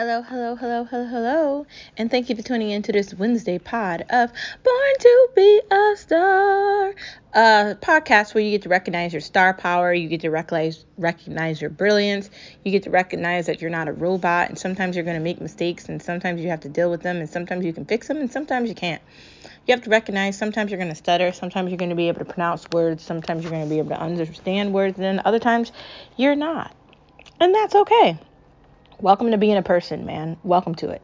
Hello, hello, hello, hello, hello. And thank you for tuning in to this Wednesday pod of Born to Be a Star. A podcast where you get to recognize your star power, you get to recognize recognize your brilliance, you get to recognize that you're not a robot and sometimes you're going to make mistakes and sometimes you have to deal with them and sometimes you can fix them and sometimes you can't. You have to recognize sometimes you're going to stutter, sometimes you're going to be able to pronounce words, sometimes you're going to be able to understand words, and then other times you're not. And that's okay. Welcome to being a person, man. Welcome to it.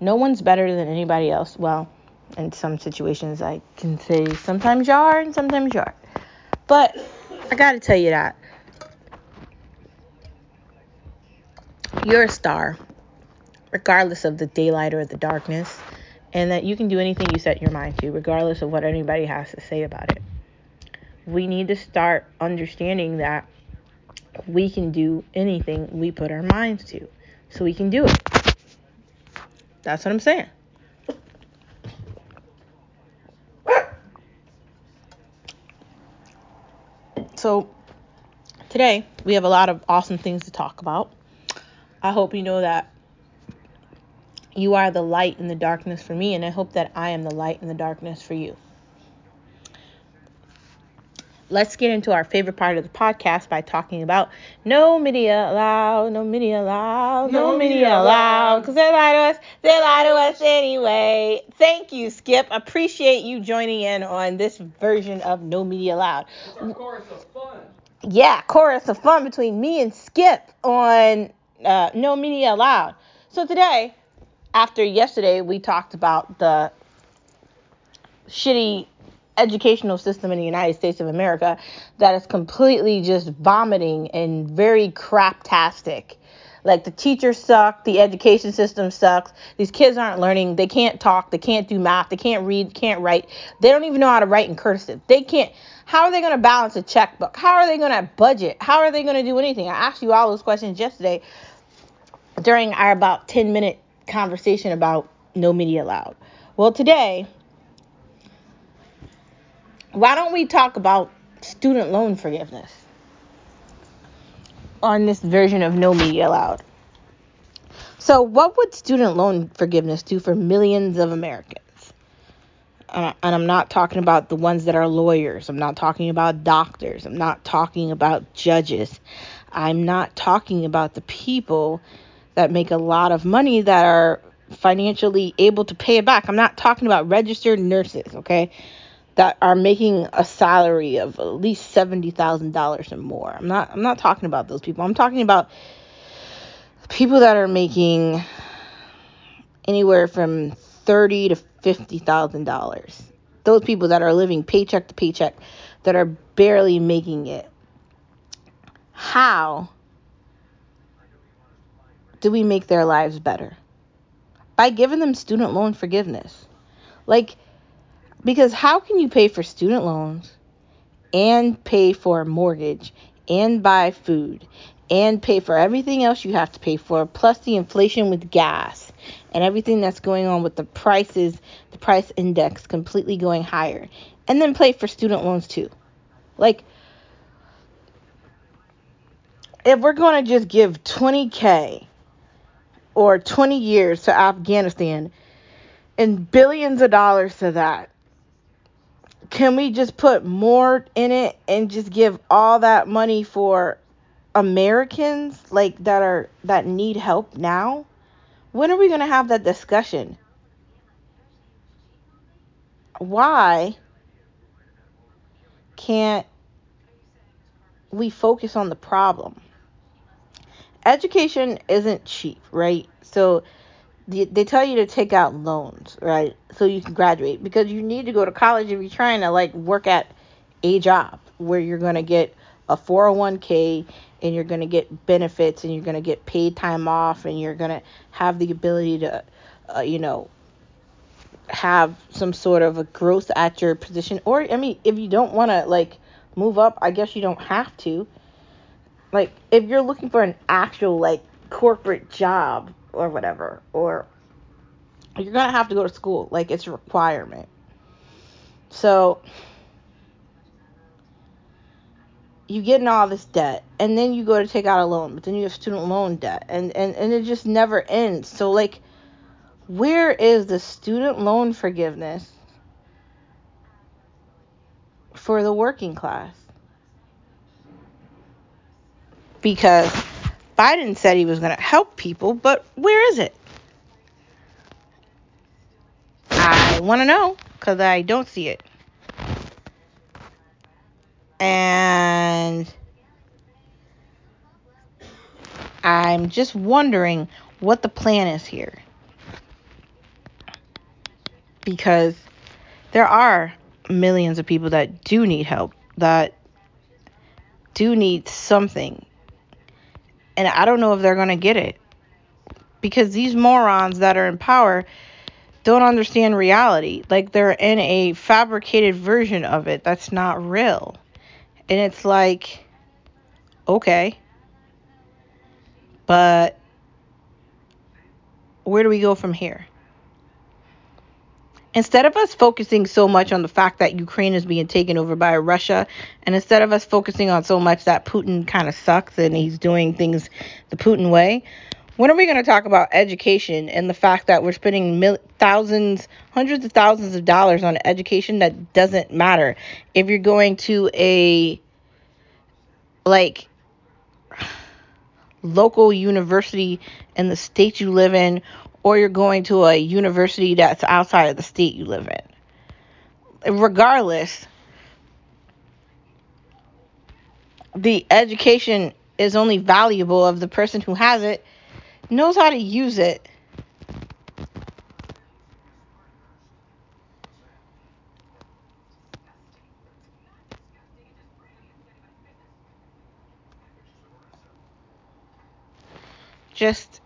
No one's better than anybody else. Well, in some situations, I can say sometimes you are and sometimes you are. But I got to tell you that you're a star, regardless of the daylight or the darkness, and that you can do anything you set your mind to, regardless of what anybody has to say about it. We need to start understanding that we can do anything we put our minds to so we can do it. That's what I'm saying. So, today we have a lot of awesome things to talk about. I hope you know that you are the light in the darkness for me, and I hope that I am the light in the darkness for you let's get into our favorite part of the podcast by talking about no media allowed, no media allowed, no, no media allowed, because they lie to us, they lie to us anyway. Thank you, Skip. Appreciate you joining in on this version of No Media Allowed. chorus of fun. Yeah, chorus of fun between me and Skip on uh, No Media Allowed. So today, after yesterday, we talked about the shitty educational system in the United States of America that is completely just vomiting and very craptastic. Like the teachers suck, the education system sucks. These kids aren't learning. They can't talk. They can't do math. They can't read. Can't write. They don't even know how to write in cursive. They can't. How are they going to balance a checkbook? How are they going to budget? How are they going to do anything? I asked you all those questions yesterday during our about 10 minute conversation about no media allowed. Well, today why don't we talk about student loan forgiveness on this version of No Media Allowed? So, what would student loan forgiveness do for millions of Americans? Uh, and I'm not talking about the ones that are lawyers. I'm not talking about doctors. I'm not talking about judges. I'm not talking about the people that make a lot of money that are financially able to pay it back. I'm not talking about registered nurses, okay? That are making a salary of at least seventy thousand dollars or more. I'm not I'm not talking about those people. I'm talking about people that are making anywhere from thirty to fifty thousand dollars. Those people that are living paycheck to paycheck, that are barely making it. How do we make their lives better? By giving them student loan forgiveness. Like because how can you pay for student loans and pay for a mortgage and buy food and pay for everything else you have to pay for, plus the inflation with gas and everything that's going on with the prices, the price index completely going higher, and then pay for student loans too? Like, if we're going to just give 20K or 20 years to Afghanistan and billions of dollars to that, can we just put more in it and just give all that money for Americans like that are that need help now? When are we going to have that discussion? Why can't we focus on the problem? Education isn't cheap, right? So they tell you to take out loans, right? So you can graduate because you need to go to college if you're trying to like work at a job where you're going to get a 401k and you're going to get benefits and you're going to get paid time off and you're going to have the ability to uh, you know have some sort of a growth at your position or I mean if you don't want to like move up, I guess you don't have to. Like if you're looking for an actual like corporate job or whatever, or you're gonna have to go to school. Like it's a requirement. So you get in all this debt and then you go to take out a loan, but then you have student loan debt and, and, and it just never ends. So like where is the student loan forgiveness for the working class? Because Biden said he was going to help people, but where is it? I want to know because I don't see it. And I'm just wondering what the plan is here. Because there are millions of people that do need help, that do need something. And I don't know if they're going to get it. Because these morons that are in power don't understand reality. Like they're in a fabricated version of it that's not real. And it's like, okay. But where do we go from here? Instead of us focusing so much on the fact that Ukraine is being taken over by Russia, and instead of us focusing on so much that Putin kind of sucks and he's doing things the Putin way, when are we going to talk about education and the fact that we're spending mil- thousands, hundreds of thousands of dollars on education that doesn't matter? If you're going to a like local university in the state you live in, or you're going to a university that's outside of the state you live in. Regardless, the education is only valuable if the person who has it knows how to use it. Just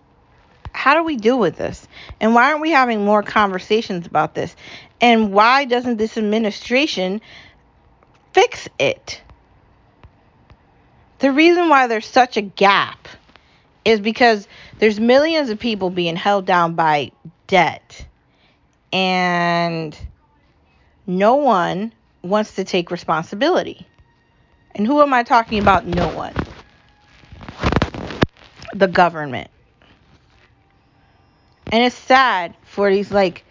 how do we deal with this? And why aren't we having more conversations about this? And why doesn't this administration fix it? The reason why there's such a gap is because there's millions of people being held down by debt and no one wants to take responsibility. And who am I talking about? No one. The government. And it's sad for these like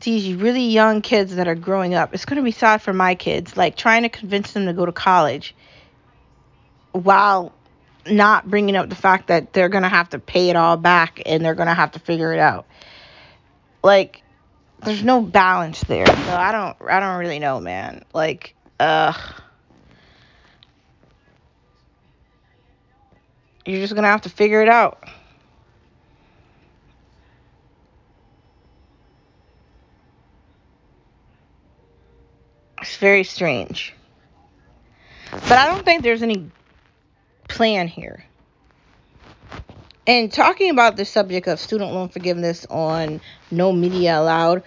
these really young kids that are growing up. It's going to be sad for my kids like trying to convince them to go to college while not bringing up the fact that they're going to have to pay it all back and they're going to have to figure it out. Like there's no balance there. So I don't I don't really know, man. Like uh you're just going to have to figure it out. Very strange. But I don't think there's any plan here. And talking about the subject of student loan forgiveness on No Media Allowed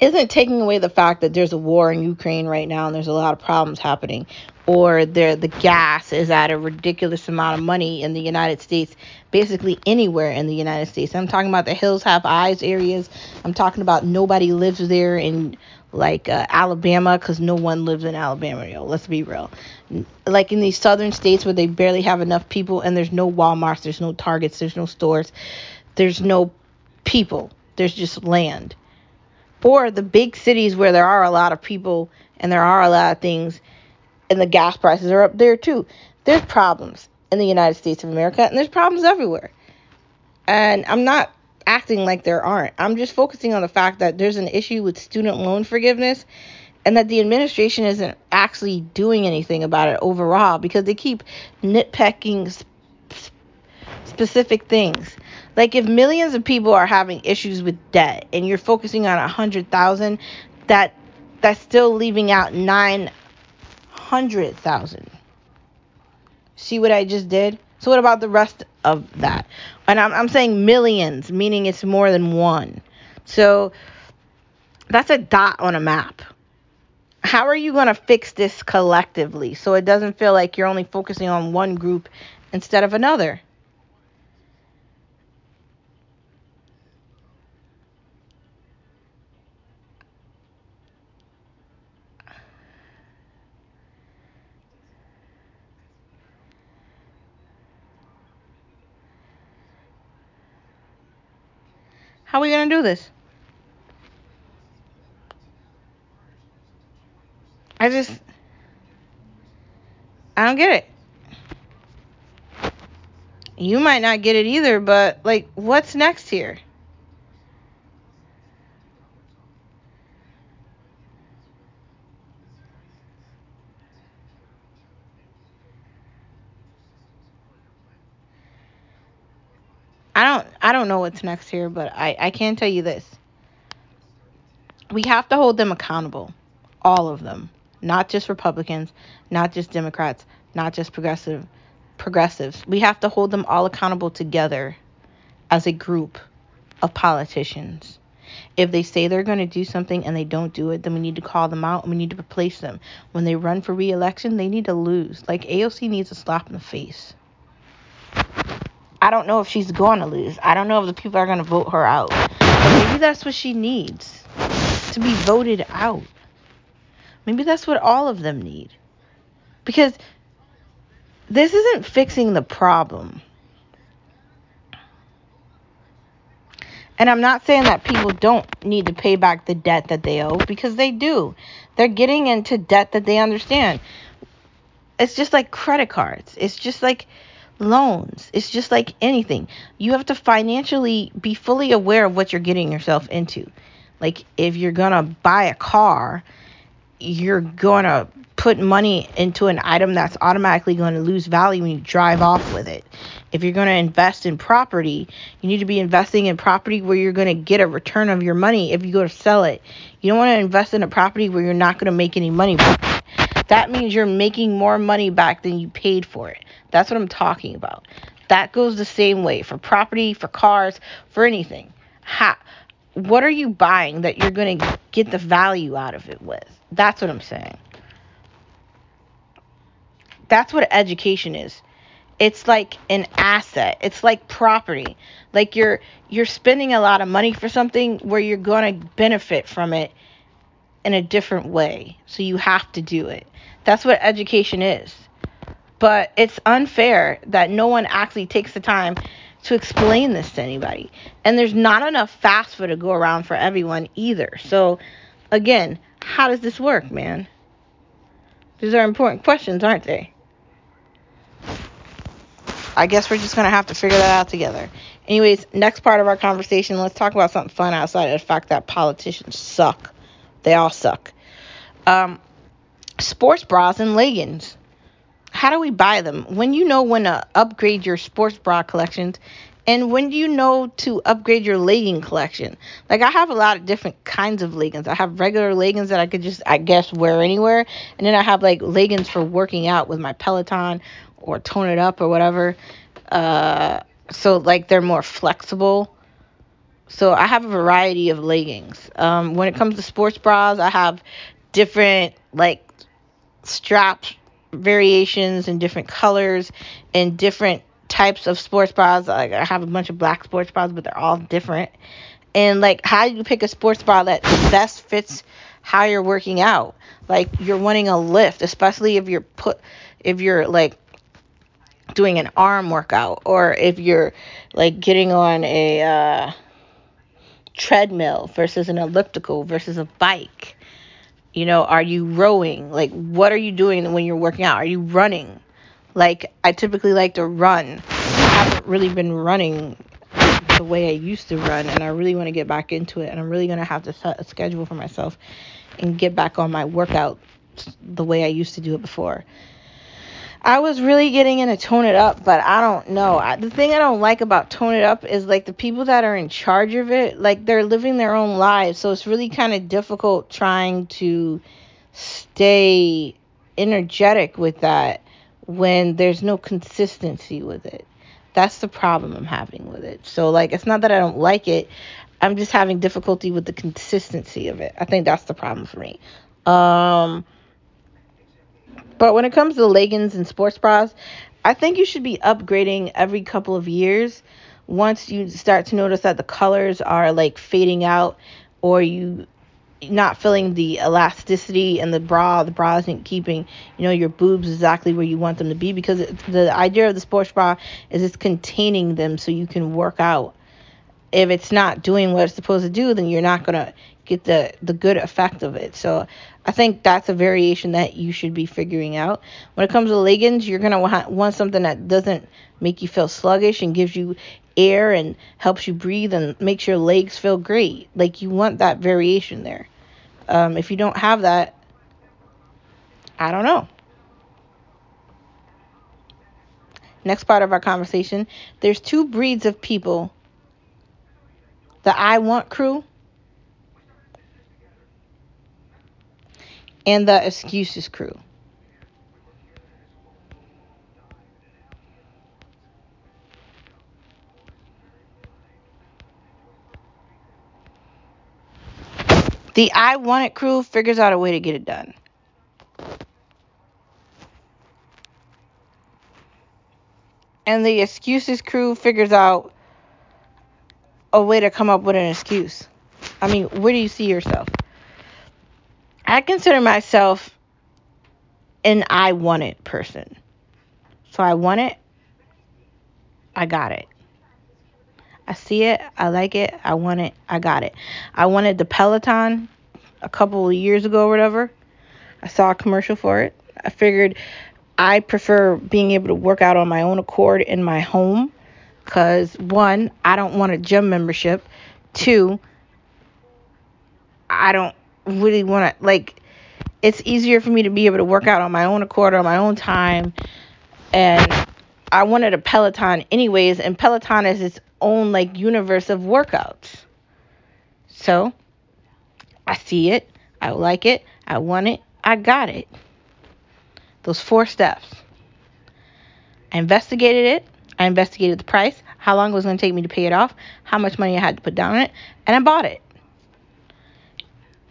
isn't taking away the fact that there's a war in Ukraine right now and there's a lot of problems happening or there the gas is at a ridiculous amount of money in the United States, basically anywhere in the United States. I'm talking about the hills have eyes areas. I'm talking about nobody lives there in like uh, Alabama because no one lives in Alabama. Yo, let's be real. Like in these southern states where they barely have enough people and there's no Walmarts, there's no Targets, there's no stores, there's no people, there's just land. Or the big cities where there are a lot of people and there are a lot of things and the gas prices are up there too. There's problems in the United States of America and there's problems everywhere. And I'm not acting like there aren't. I'm just focusing on the fact that there's an issue with student loan forgiveness and that the administration isn't actually doing anything about it overall because they keep nitpicking sp- specific things. Like if millions of people are having issues with debt and you're focusing on a hundred thousand, that that's still leaving out nine hundred thousand. See what I just did? So what about the rest of that? And I'm, I'm saying millions, meaning it's more than one. So that's a dot on a map. How are you going to fix this collectively so it doesn't feel like you're only focusing on one group instead of another? How are we going to do this? I just I don't get it. You might not get it either, but like what's next here? I don't know what's next here, but I, I can tell you this. We have to hold them accountable. All of them. Not just Republicans, not just Democrats, not just progressive progressives. We have to hold them all accountable together as a group of politicians. If they say they're going to do something and they don't do it, then we need to call them out and we need to replace them. When they run for re-election, they need to lose. Like AOC needs a slap in the face. I don't know if she's going to lose. I don't know if the people are going to vote her out. But maybe that's what she needs to be voted out. Maybe that's what all of them need. Because this isn't fixing the problem. And I'm not saying that people don't need to pay back the debt that they owe because they do. They're getting into debt that they understand. It's just like credit cards. It's just like loans. It's just like anything. You have to financially be fully aware of what you're getting yourself into. Like if you're going to buy a car, you're going to put money into an item that's automatically going to lose value when you drive off with it. If you're going to invest in property, you need to be investing in property where you're going to get a return of your money if you go to sell it. You don't want to invest in a property where you're not going to make any money. That means you're making more money back than you paid for it. That's what I'm talking about. That goes the same way for property, for cars, for anything. Ha, what are you buying that you're going to get the value out of it with? That's what I'm saying. That's what education is. It's like an asset. It's like property. Like you're you're spending a lot of money for something where you're going to benefit from it in a different way. So you have to do it. That's what education is. But it's unfair that no one actually takes the time to explain this to anybody. And there's not enough FAFSA to go around for everyone either. So again, how does this work, man? These are important questions, aren't they? I guess we're just going to have to figure that out together. Anyways, next part of our conversation, let's talk about something fun outside of the fact that politicians suck. They all suck. Um, sports bras and leggings. How do we buy them? When you know when to upgrade your sports bra collections, and when do you know to upgrade your legging collection? Like I have a lot of different kinds of leggings. I have regular leggings that I could just I guess wear anywhere, and then I have like leggings for working out with my Peloton or tone it up or whatever. Uh, so like they're more flexible. So I have a variety of leggings. Um, when it comes to sports bras, I have different like strap variations and different colors and different types of sports bras. Like I have a bunch of black sports bras, but they're all different. And like, how do you pick a sports bra that best fits how you're working out? Like you're wanting a lift, especially if you're put, if you're like doing an arm workout, or if you're like getting on a uh, treadmill versus an elliptical versus a bike. You know, are you rowing? Like, what are you doing when you're working out? Are you running? Like, I typically like to run. I haven't really been running the way I used to run, and I really want to get back into it. And I'm really going to have to set a schedule for myself and get back on my workout the way I used to do it before. I was really getting into tone it up, but I don't know. I, the thing I don't like about tone it up is like the people that are in charge of it, like they're living their own lives, so it's really kind of difficult trying to stay energetic with that when there's no consistency with it. That's the problem I'm having with it. So like it's not that I don't like it. I'm just having difficulty with the consistency of it. I think that's the problem for me. Um but when it comes to leggings and sports bras, I think you should be upgrading every couple of years. Once you start to notice that the colors are like fading out or you not feeling the elasticity in the bra, the bra isn't keeping, you know, your boobs exactly where you want them to be because the idea of the sports bra is it's containing them so you can work out if it's not doing what it's supposed to do, then you're not gonna get the the good effect of it. So I think that's a variation that you should be figuring out. When it comes to leggings, you're gonna want, want something that doesn't make you feel sluggish and gives you air and helps you breathe and makes your legs feel great. Like you want that variation there. Um, if you don't have that, I don't know. Next part of our conversation there's two breeds of people the I want crew and the excuses crew. The I want it crew figures out a way to get it done. And the excuses crew figures out a way to come up with an excuse. I mean, where do you see yourself? I consider myself an I want it person. So I want it, I got it. I see it, I like it, I want it, I got it. I wanted the Peloton a couple of years ago or whatever. I saw a commercial for it. I figured I prefer being able to work out on my own accord in my home because one, I don't want a gym membership. Two, I don't really want to like. It's easier for me to be able to work out on my own accord on my own time, and I wanted a Peloton anyways. And Peloton is its own like universe of workouts. So I see it, I like it, I want it, I got it. Those four steps. I investigated it. I investigated the price, how long it was going to take me to pay it off, how much money I had to put down on it, and I bought it.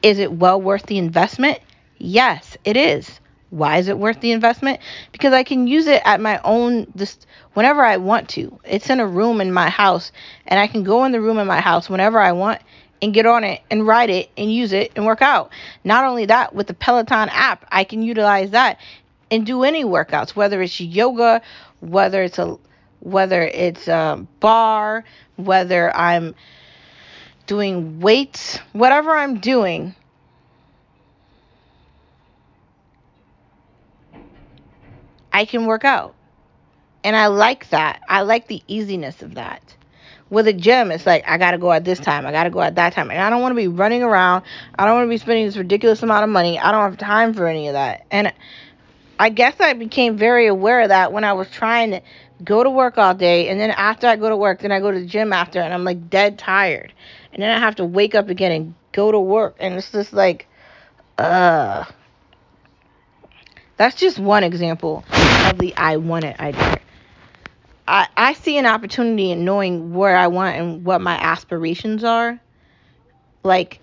Is it well worth the investment? Yes, it is. Why is it worth the investment? Because I can use it at my own just whenever I want to. It's in a room in my house and I can go in the room in my house whenever I want and get on it and ride it and use it and work out. Not only that, with the Peloton app, I can utilize that and do any workouts, whether it's yoga, whether it's a whether it's a barre, whether I'm doing weights, whatever I'm doing. I can work out. And I like that. I like the easiness of that. With a gym, it's like I gotta go at this time, I gotta go at that time, and I don't want to be running around. I don't want to be spending this ridiculous amount of money. I don't have time for any of that. And I guess I became very aware of that when I was trying to go to work all day, and then after I go to work, then I go to the gym after, and I'm like dead tired, and then I have to wake up again and go to work, and it's just like, uh. That's just one example of the I want it idea. I, I see an opportunity in knowing where I want and what my aspirations are. Like,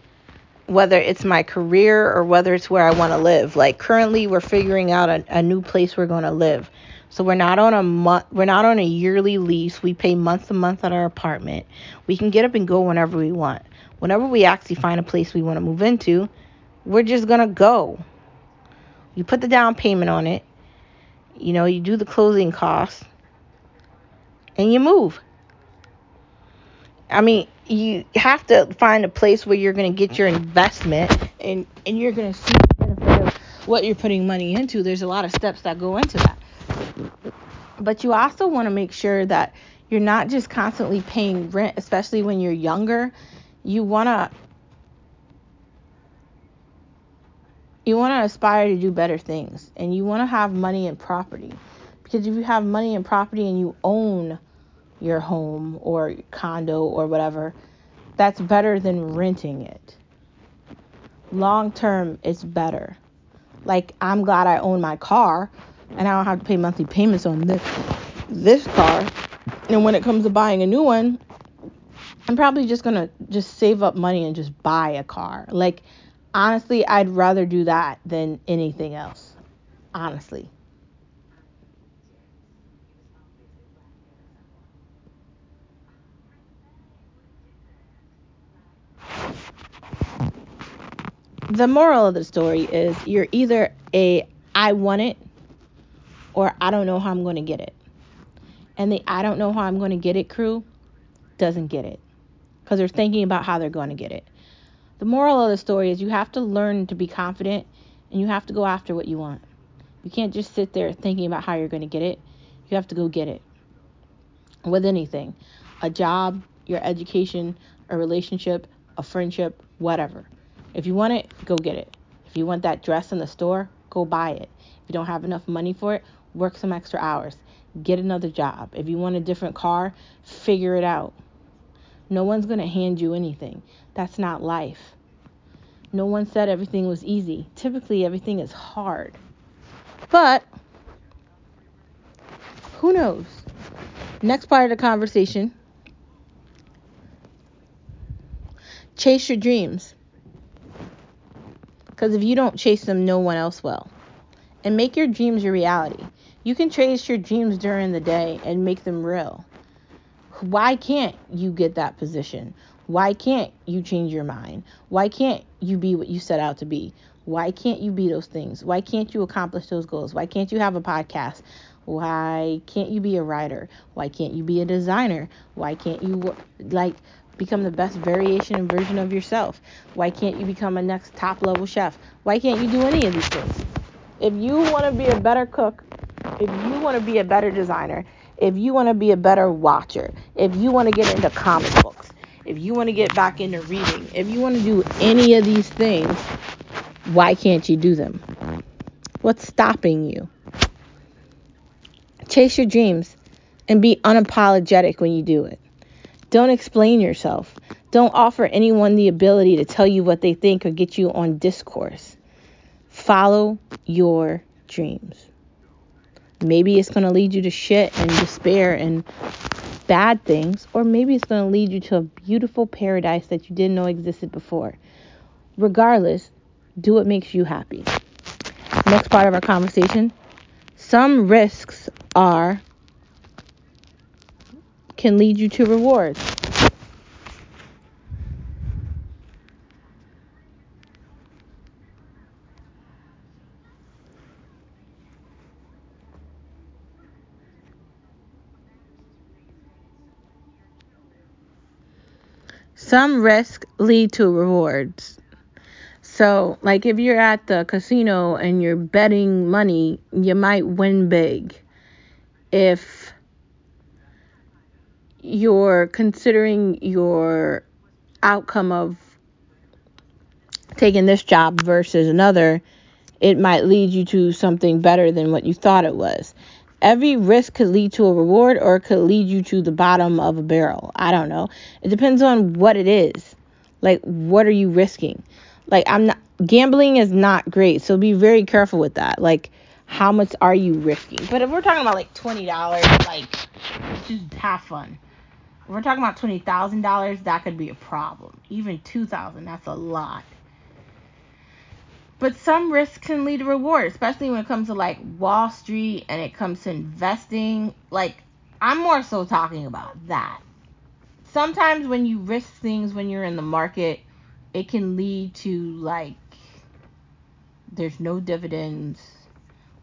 whether it's my career or whether it's where I want to live. Like currently we're figuring out a, a new place we're going to live. So we're not on a month we're not on a yearly lease. We pay month to month at our apartment. We can get up and go whenever we want. Whenever we actually find a place we want to move into, we're just going to go. You put the down payment on it. You know, you do the closing costs and you move. I mean, you have to find a place where you're going to get your investment and and you're going to see the benefit of what you're putting money into. There's a lot of steps that go into that. But you also want to make sure that you're not just constantly paying rent, especially when you're younger. You want to you want to aspire to do better things and you want to have money and property. Because if you have money and property and you own your home or condo or whatever, that's better than renting it. Long term, it's better. Like I'm glad I own my car and I don't have to pay monthly payments on this this car. And when it comes to buying a new one, I'm probably just gonna just save up money and just buy a car. Like honestly, I'd rather do that than anything else. Honestly. The moral of the story is you're either a I want it or I don't know how I'm going to get it. And the I don't know how I'm going to get it crew doesn't get it. because they're thinking about how they're going to get it. The moral of the story is you have to learn to be confident and you have to go after what you want. You can't just sit there thinking about how you're going to get it. You have to go get it. With anything a job, your education, a relationship, a friendship, whatever. If you want it, go get it. If you want that dress in the store, go buy it. If you don't have enough money for it, work some extra hours. Get another job. If you want a different car, figure it out. No one's going to hand you anything. That's not life. No one said everything was easy. Typically, everything is hard. But who knows? Next part of the conversation chase your dreams. Because if you don't chase them, no one else will. And make your dreams your reality. You can chase your dreams during the day and make them real. Why can't you get that position? Why can't you change your mind? Why can't you be what you set out to be? Why can't you be those things? Why can't you accomplish those goals? Why can't you have a podcast? Why can't you be a writer? Why can't you be a designer? Why can't you like become the best variation and version of yourself? Why can't you become a next top level chef? Why can't you do any of these things? If you want to be a better cook, if you want to be a better designer, if you want to be a better watcher, if you want to get into comic books, if you want to get back into reading, if you want to do any of these things, why can't you do them? What's stopping you? Chase your dreams and be unapologetic when you do it. Don't explain yourself. Don't offer anyone the ability to tell you what they think or get you on discourse. Follow your dreams. Maybe it's going to lead you to shit and despair and bad things, or maybe it's going to lead you to a beautiful paradise that you didn't know existed before. Regardless, do what makes you happy. Next part of our conversation some risks are can lead you to rewards. Some risks lead to rewards. So, like if you're at the casino and you're betting money, you might win big. If you're considering your outcome of taking this job versus another, it might lead you to something better than what you thought it was every risk could lead to a reward or it could lead you to the bottom of a barrel. I don't know. It depends on what it is. Like, what are you risking? Like, I'm not, gambling is not great. So be very careful with that. Like, how much are you risking? But if we're talking about like $20, like, just have fun. If we're talking about $20,000, that could be a problem. Even 2000 that's a lot. But some risks can lead to reward, especially when it comes to like Wall Street and it comes to investing. Like, I'm more so talking about that. Sometimes when you risk things when you're in the market, it can lead to like there's no dividends.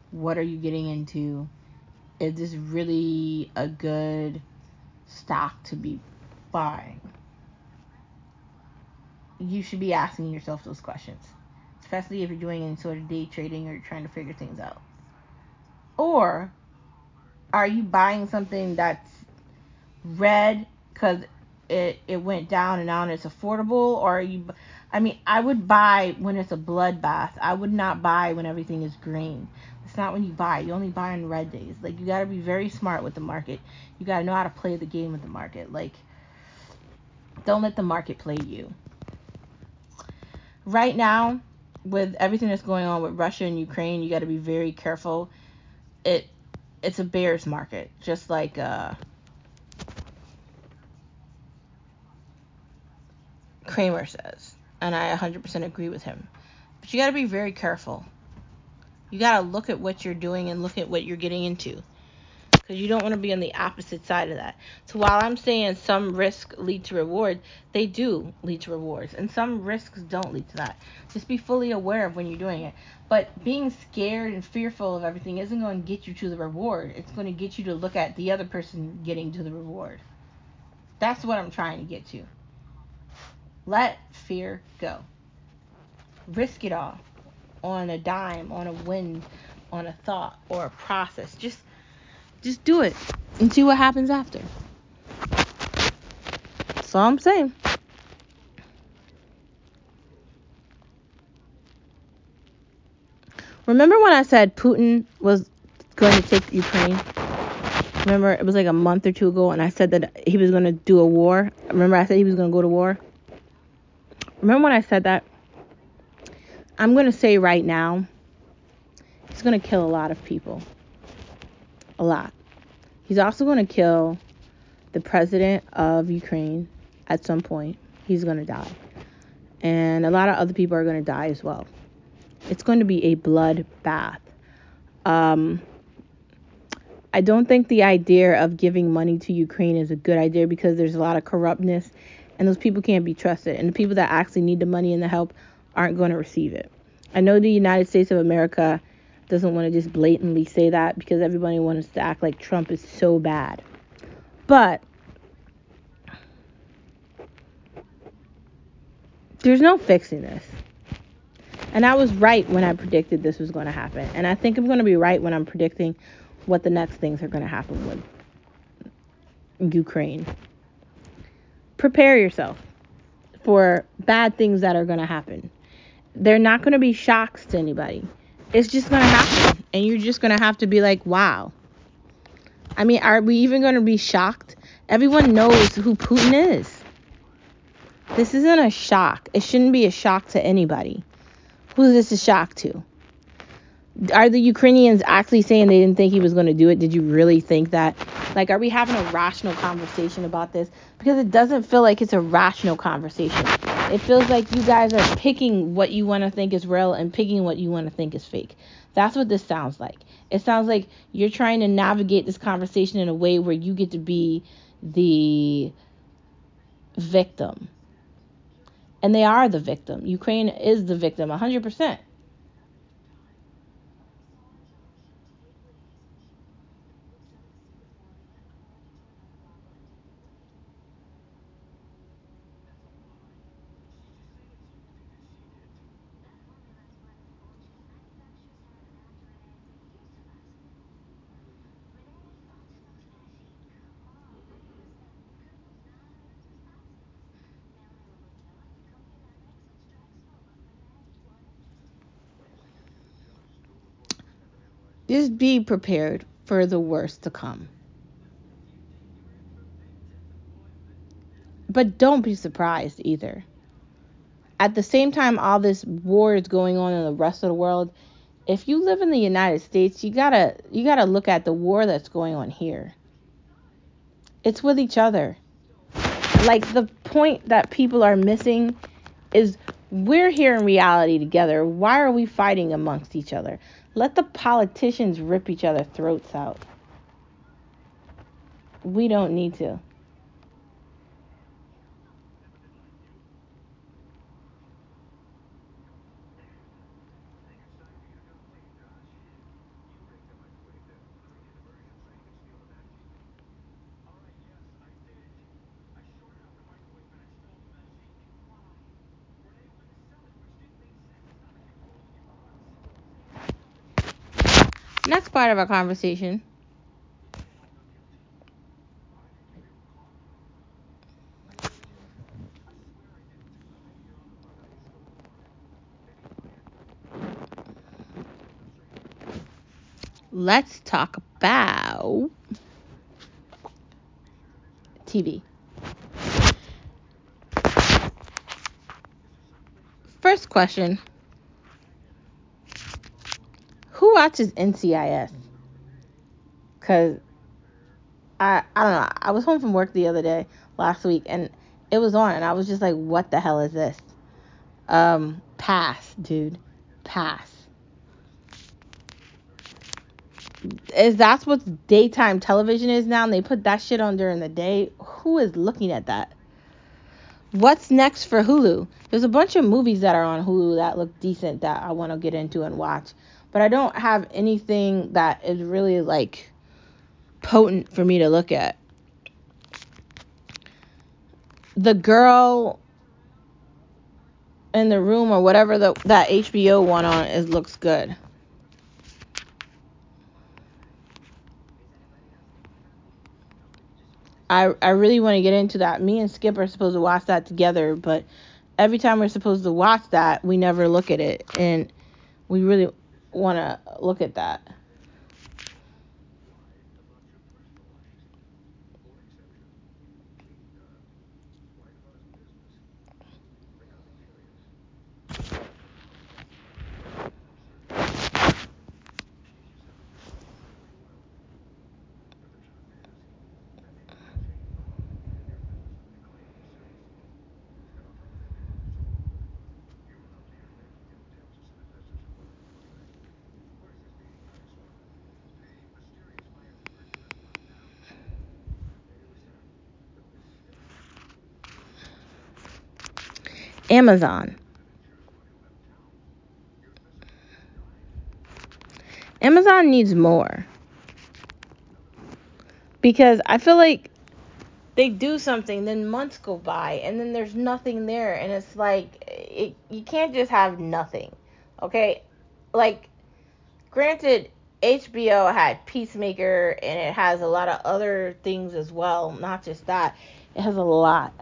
What are you getting into? Is this really a good stock to be buying? You should be asking yourself those questions especially if you're doing any sort of day trading or trying to figure things out? Or are you buying something that's red because it, it went down and now it's affordable? Or are you, I mean, I would buy when it's a bloodbath. I would not buy when everything is green. It's not when you buy. You only buy on red days. Like, you got to be very smart with the market. You got to know how to play the game with the market. Like, don't let the market play you. Right now, with everything that's going on with Russia and Ukraine, you got to be very careful. It it's a bear's market, just like uh, Cramer says, and I 100% agree with him. But you got to be very careful. You got to look at what you're doing and look at what you're getting into because you don't want to be on the opposite side of that. So while I'm saying some risks lead to reward, they do lead to rewards, and some risks don't lead to that. Just be fully aware of when you're doing it. But being scared and fearful of everything isn't going to get you to the reward. It's going to get you to look at the other person getting to the reward. That's what I'm trying to get to. Let fear go. Risk it all on a dime, on a win, on a thought or a process. Just just do it and see what happens after. That's all I'm saying. Remember when I said Putin was going to take Ukraine? Remember, it was like a month or two ago, and I said that he was going to do a war. Remember, I said he was going to go to war? Remember when I said that? I'm going to say right now, he's going to kill a lot of people. A lot. He's also going to kill the president of Ukraine at some point. He's going to die. And a lot of other people are going to die as well. It's going to be a bloodbath. Um, I don't think the idea of giving money to Ukraine is a good idea because there's a lot of corruptness and those people can't be trusted. And the people that actually need the money and the help aren't going to receive it. I know the United States of America doesn't want to just blatantly say that because everybody wants to act like Trump is so bad. But there's no fixing this. And I was right when I predicted this was going to happen. And I think I'm going to be right when I'm predicting what the next things are going to happen with Ukraine. Prepare yourself for bad things that are going to happen. They're not going to be shocks to anybody. It's just to happen. And you're just to have to be like, wow. I mean, are we even to be shocked? Everyone knows who Putin is. This isn't a shock. It shouldn't be a shock to anybody. Who is this a shock to? are the Ukrainians actually saying they didn't think he was to do it? Did you really think that? Like, are we having a rational conversation about this? Because it doesn't feel like it's a rational conversation. It feels like you guys are picking what you want to think is real and picking what you want to think is fake. That's what this sounds like. It sounds like you're trying to navigate this conversation in a way where you get to be the victim. And they are the victim. Ukraine is the victim 100%. Just be prepared for the worst to come. But don't be surprised either. At the same time, all this war is going on in the rest of the world. If you live in the United States, you gotta you gotta look at the war that's going on here. It's with each other. Like the point that people are missing is we're here in reality together. Why are we fighting amongst each other? Let the politicians rip each other throats out. We don't need to. Next part of our conversation. Let's talk about TV. First question Who watches NCIS? Because I, I don't know. I was home from work the other day, last week, and it was on, and I was just like, what the hell is this? Um, pass, dude. Pass. Is that's what daytime television is now? And they put that shit on during the day. Who is looking at that? What's next for Hulu? There's a bunch of movies that are on Hulu that look decent that I want to get into and watch, but I don't have anything that is really like potent for me to look at. The girl in the room or whatever the, that HBO one on is looks good. I I really want to get into that. Me and Skip are supposed to watch that together, but every time we're supposed to watch that, we never look at it, and we really want to look at that. Amazon. Amazon needs more. Because I feel like they do something, then months go by, and then there's nothing there, and it's like it, you can't just have nothing, okay? Like, granted, HBO had Peacemaker, and it has a lot of other things as well, not just that. It has a lot.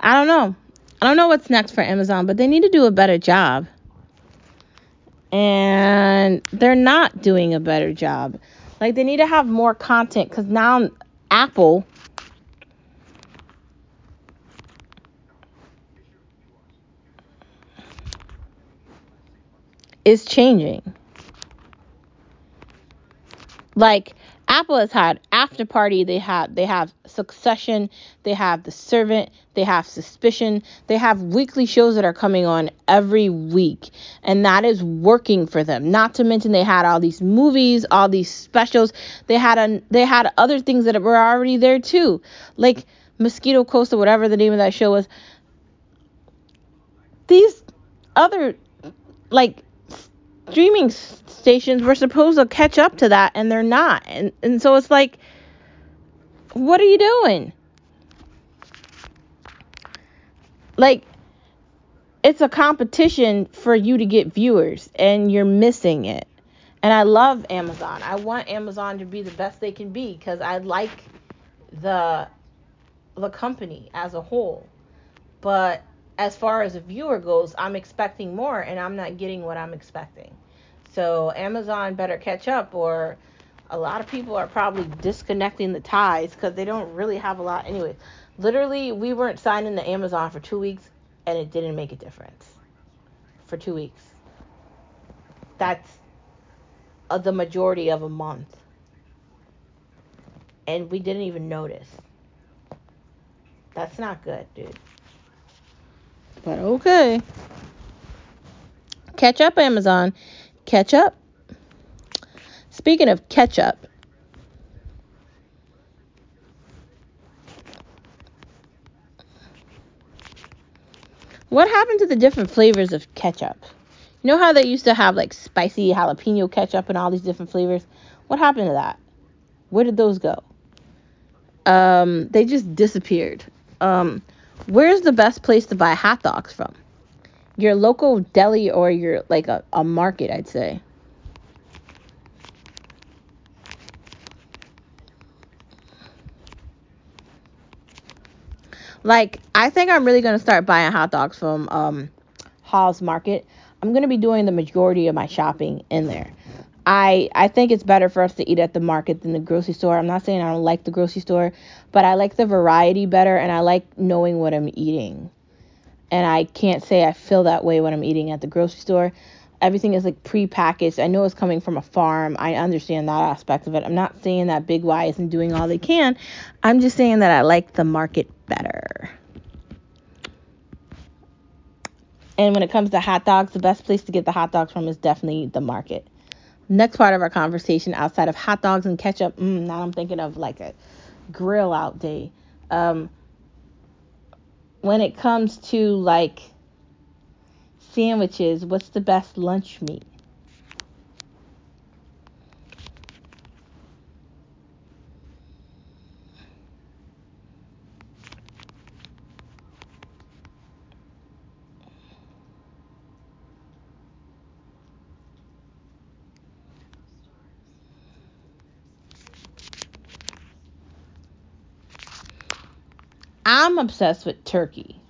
I don't know. I don't know what's next for Amazon, but they need to do a better job. And they're not doing a better job. Like they need to have more content cuz now Apple is changing. Like Apple has had After Party, they have they have Succession, they have The Servant, they have Suspicion, they have weekly shows that are coming on every week, and that is working for them. Not to mention they had all these movies, all these specials. They had a they had other things that were already there too, like Mosquito Coast or whatever the name of that show was. These other like streaming stations were supposed to catch up to that and they're not. And and so it's like what are you doing? Like it's a competition for you to get viewers and you're missing it. And I love Amazon. I want Amazon to be the best they can be cuz I like the the company as a whole. But as far as a viewer goes, I'm expecting more and I'm not getting what I'm expecting. So Amazon better catch up or a lot of people are probably disconnecting the ties because they don't really have a lot anyway. Literally, we weren't signing to Amazon for two weeks and it didn't make a difference. For two weeks. That's uh, the majority of a month. And we didn't even notice. That's not good, dude. But okay. Catch up, Amazon. Catch up. Speaking of ketchup, what happened to the different flavors of ketchup? You know how they used to have like spicy jalapeno ketchup and all these different flavors? What happened to that? Where did those go? Um, they just disappeared. Um, where's the best place to buy hot dogs from? Your local deli or your like a, a market, I'd say. Like, I think I'm really gonna start buying hot dogs from um, Hall's Market. I'm gonna be doing the majority of my shopping in there. I I think it's better for us to eat at the market than the grocery store. I'm not saying I don't like the grocery store, but I like the variety better and I like knowing what I'm eating. And I can't say I feel that way when I'm eating at the grocery store. Everything is like pre-packaged. I know it's coming from a farm. I understand that aspect of it. I'm not saying that Big Y isn't doing all they can. I'm just saying that I like the market better. And when it comes to hot dogs, the best place to get the hot dogs from is definitely the market. Next part of our conversation outside of hot dogs and ketchup, mm, now I'm thinking of like a grill out day. Um, when it comes to like sandwiches, what's the best lunch meat? I'm obsessed with turkey.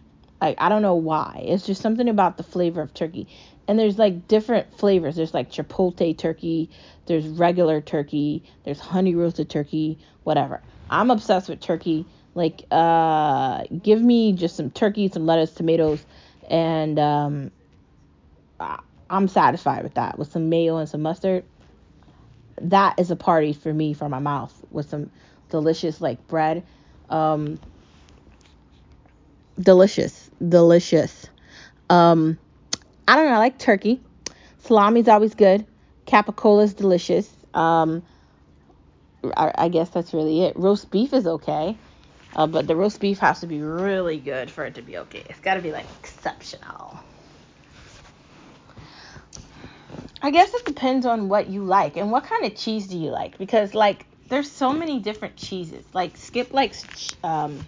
Like I don't know why. It's just something about the flavor of turkey. And there's like different flavors. There's like chipotle turkey, there's regular turkey, there's honey roasted turkey, whatever. I'm obsessed with turkey. Like uh give me just some turkey, some lettuce, tomatoes, and um I'm satisfied with that with some mayo and some mustard. That is a party for me for my mouth with some delicious like bread. Um delicious, delicious. Um, I don't know. I like turkey. Salami's always good. Capicola's delicious. Um, I, I, guess that's really it. Roast beef is okay, uh, but the roast beef has to be really good for it to be okay. It's got to be like exceptional. I guess it depends on what you like and what kind of cheese do you like because like there's so many different cheeses. Like Skip likes um,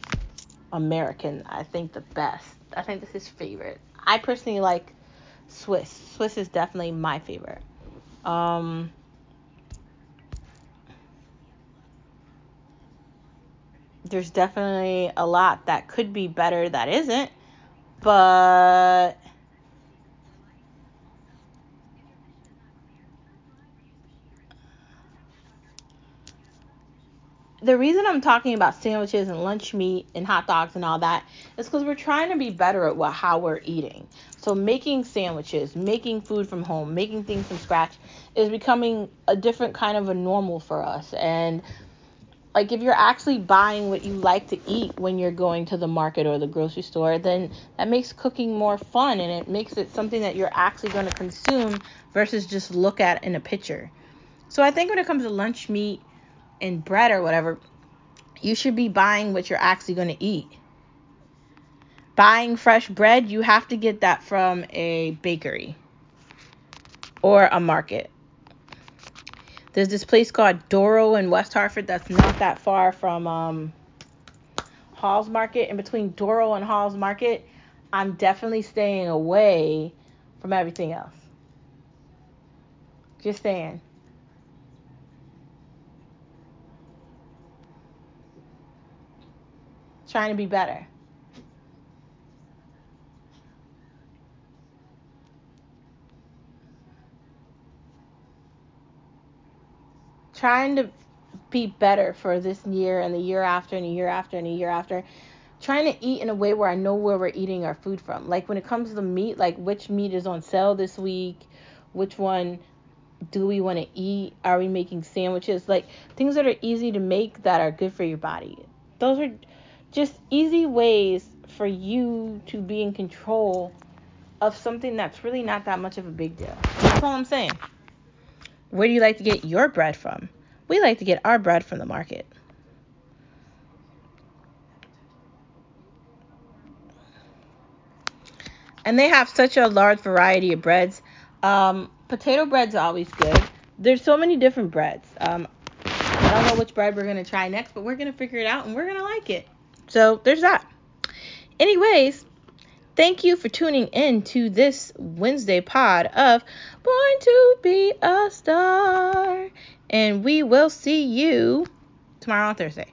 American, I think the best. I think this is favorite. I personally like Swiss. Swiss is definitely my favorite. Um, there's definitely a lot that could be better that isn't, but the reason I'm talking about sandwiches and lunch meat and hot dogs and all that is because we're trying to be better at what how we're eating. So making sandwiches, making food from home, making things from scratch is becoming a different kind of a normal for us. And like if you're actually buying what you like to eat when you're going to the market or the grocery store, then that makes cooking more fun and it makes it something that you're actually going to consume versus just look at in a picture. So I think when it comes to lunch meat and bread or whatever, you should be buying what you're actually going to eat. Buying fresh bread, you have to get that from a bakery or a market. There's this place called Doro in West Hartford that's not that far from um, Hall's Market. In between Doro and Hall's Market, I'm definitely staying away from everything else. Just saying. Trying to be better. Trying to be better for this year and the year after and the year after and the year after. Trying to eat in a way where I know where we're eating our food from. Like when it comes to the meat, like which meat is on sale this week, which one do we want to eat? Are we making sandwiches? Like things that are easy to make that are good for your body. Those are just easy ways for you to be in control of something that's really not that much of a big deal. That's all I'm saying. Where do you like to get your bread from? We like to get our bread from the market. And they have such a large variety of breads. Um, potato bread's always good. There's so many different breads. Um, I don't know which bread we're going to try next, but we're going to figure it out and we're going to like it. So there's that. Anyways, thank you for tuning in to this Wednesday pod of Born to Be a Star. And we will see you tomorrow on Thursday.